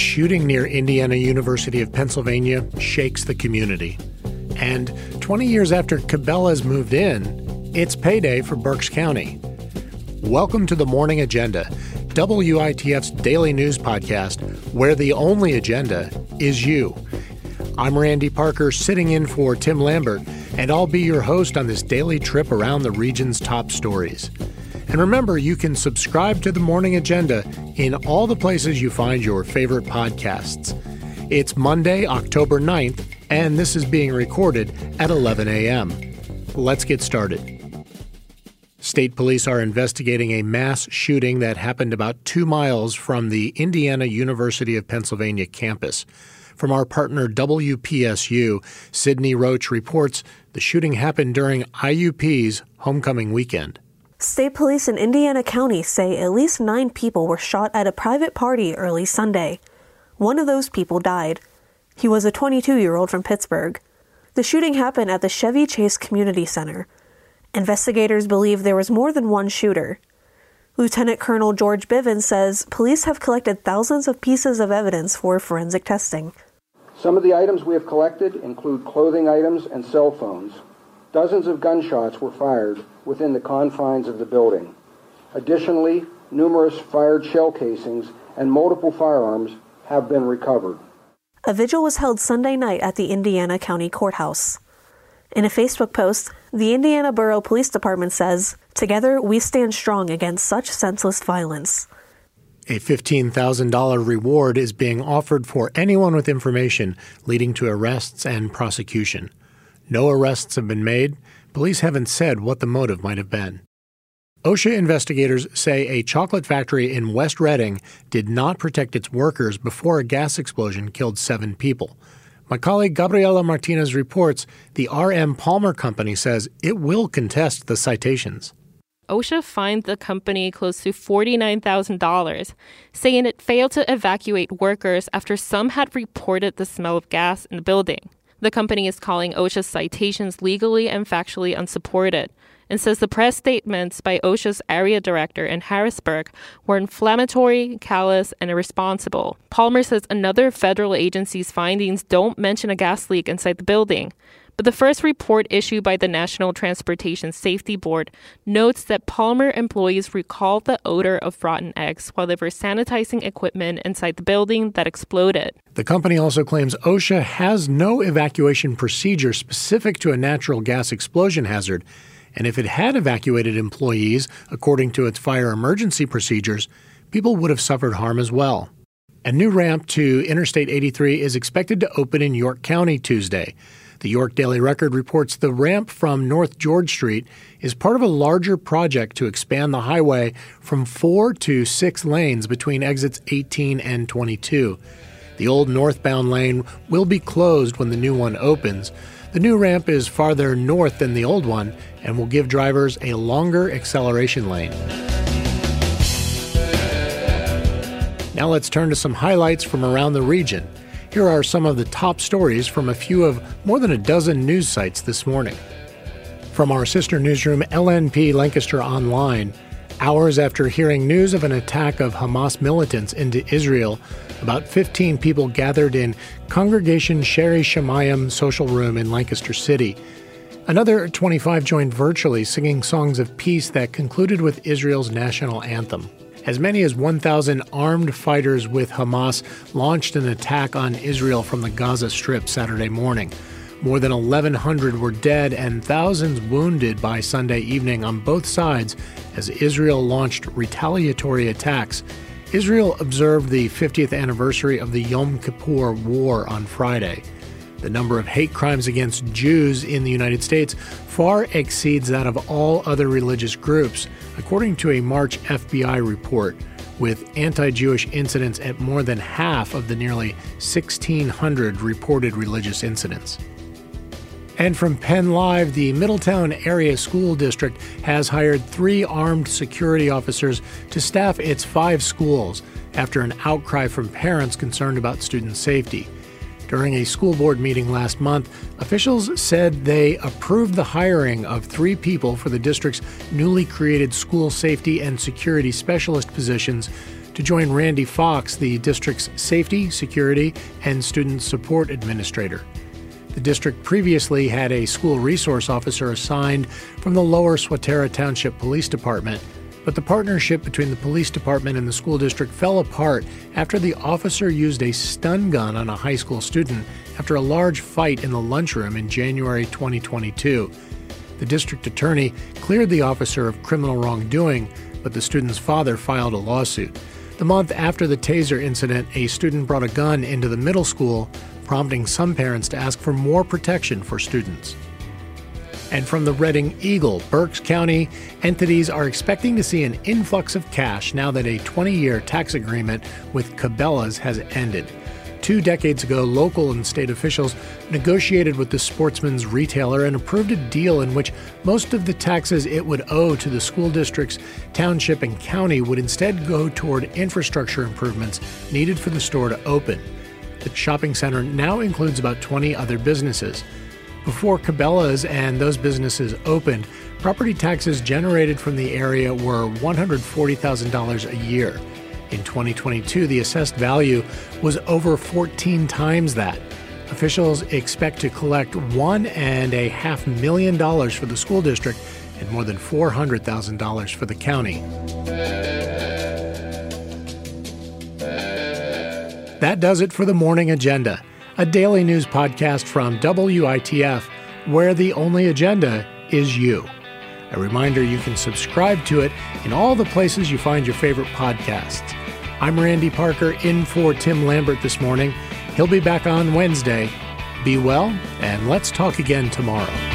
shooting near Indiana University of Pennsylvania shakes the community. And 20 years after Cabela's moved in, it's payday for Berks County. Welcome to the Morning Agenda, WITF's daily news podcast, where the only agenda is you. I'm Randy Parker, sitting in for Tim Lambert, and I'll be your host on this daily trip around the region's top stories. And remember, you can subscribe to the Morning Agenda in all the places you find your favorite podcasts. It's Monday, October 9th, and this is being recorded at 11 a.m. Let's get started. State police are investigating a mass shooting that happened about two miles from the Indiana University of Pennsylvania campus. From our partner WPSU, Sydney Roach reports the shooting happened during IUP's homecoming weekend. State police in Indiana County say at least nine people were shot at a private party early Sunday. One of those people died. He was a 22 year old from Pittsburgh. The shooting happened at the Chevy Chase Community Center. Investigators believe there was more than one shooter. Lieutenant Colonel George Bivens says police have collected thousands of pieces of evidence for forensic testing. Some of the items we have collected include clothing items and cell phones. Dozens of gunshots were fired within the confines of the building. Additionally, numerous fired shell casings and multiple firearms have been recovered. A vigil was held Sunday night at the Indiana County Courthouse. In a Facebook post, the Indiana Borough Police Department says, Together we stand strong against such senseless violence. A $15,000 reward is being offered for anyone with information leading to arrests and prosecution. No arrests have been made. Police haven't said what the motive might have been. OSHA investigators say a chocolate factory in West Reading did not protect its workers before a gas explosion killed seven people. My colleague Gabriela Martinez reports the RM Palmer Company says it will contest the citations. OSHA fined the company close to $49,000, saying it failed to evacuate workers after some had reported the smell of gas in the building. The company is calling OSHA's citations legally and factually unsupported and says the press statements by OSHA's area director in Harrisburg were inflammatory, callous, and irresponsible. Palmer says another federal agency's findings don't mention a gas leak inside the building. But the first report issued by the National Transportation Safety Board notes that Palmer employees recalled the odor of rotten eggs while they were sanitizing equipment inside the building that exploded. The company also claims OSHA has no evacuation procedure specific to a natural gas explosion hazard, and if it had evacuated employees according to its fire emergency procedures, people would have suffered harm as well. A new ramp to Interstate 83 is expected to open in York County Tuesday. The York Daily Record reports the ramp from North George Street is part of a larger project to expand the highway from four to six lanes between exits 18 and 22. The old northbound lane will be closed when the new one opens. The new ramp is farther north than the old one and will give drivers a longer acceleration lane. Now let's turn to some highlights from around the region. Here are some of the top stories from a few of more than a dozen news sites this morning. From our sister newsroom, LNP Lancaster Online, hours after hearing news of an attack of Hamas militants into Israel, about 15 people gathered in Congregation Shaarei Shamayim social room in Lancaster City. Another 25 joined virtually, singing songs of peace that concluded with Israel's national anthem. As many as 1,000 armed fighters with Hamas launched an attack on Israel from the Gaza Strip Saturday morning. More than 1,100 were dead and thousands wounded by Sunday evening on both sides as Israel launched retaliatory attacks. Israel observed the 50th anniversary of the Yom Kippur War on Friday. The number of hate crimes against Jews in the United States far exceeds that of all other religious groups, according to a March FBI report, with anti Jewish incidents at more than half of the nearly 1,600 reported religious incidents. And from Penn Live, the Middletown Area School District has hired three armed security officers to staff its five schools after an outcry from parents concerned about student safety. During a school board meeting last month, officials said they approved the hiring of three people for the district's newly created school safety and security specialist positions to join Randy Fox, the district's Safety, Security, and Student Support Administrator. The district previously had a school resource officer assigned from the Lower Swatara Township Police Department, but the partnership between the police department and the school district fell apart after the officer used a stun gun on a high school student after a large fight in the lunchroom in January 2022. The district attorney cleared the officer of criminal wrongdoing, but the student's father filed a lawsuit. The month after the taser incident, a student brought a gun into the middle school, prompting some parents to ask for more protection for students. And from the Reading Eagle, Berks County entities are expecting to see an influx of cash now that a 20 year tax agreement with Cabela's has ended. Two decades ago, local and state officials negotiated with the sportsman's retailer and approved a deal in which most of the taxes it would owe to the school districts, township, and county would instead go toward infrastructure improvements needed for the store to open. The shopping center now includes about 20 other businesses. Before Cabela's and those businesses opened, property taxes generated from the area were $140,000 a year. In 2022, the assessed value was over 14 times that. Officials expect to collect one and a half million dollars for the school district and more than $400,000 for the county. That does it for the morning agenda, a daily news podcast from WITF, where the only agenda is you. A reminder you can subscribe to it in all the places you find your favorite podcasts. I'm Randy Parker in for Tim Lambert this morning. He'll be back on Wednesday. Be well, and let's talk again tomorrow.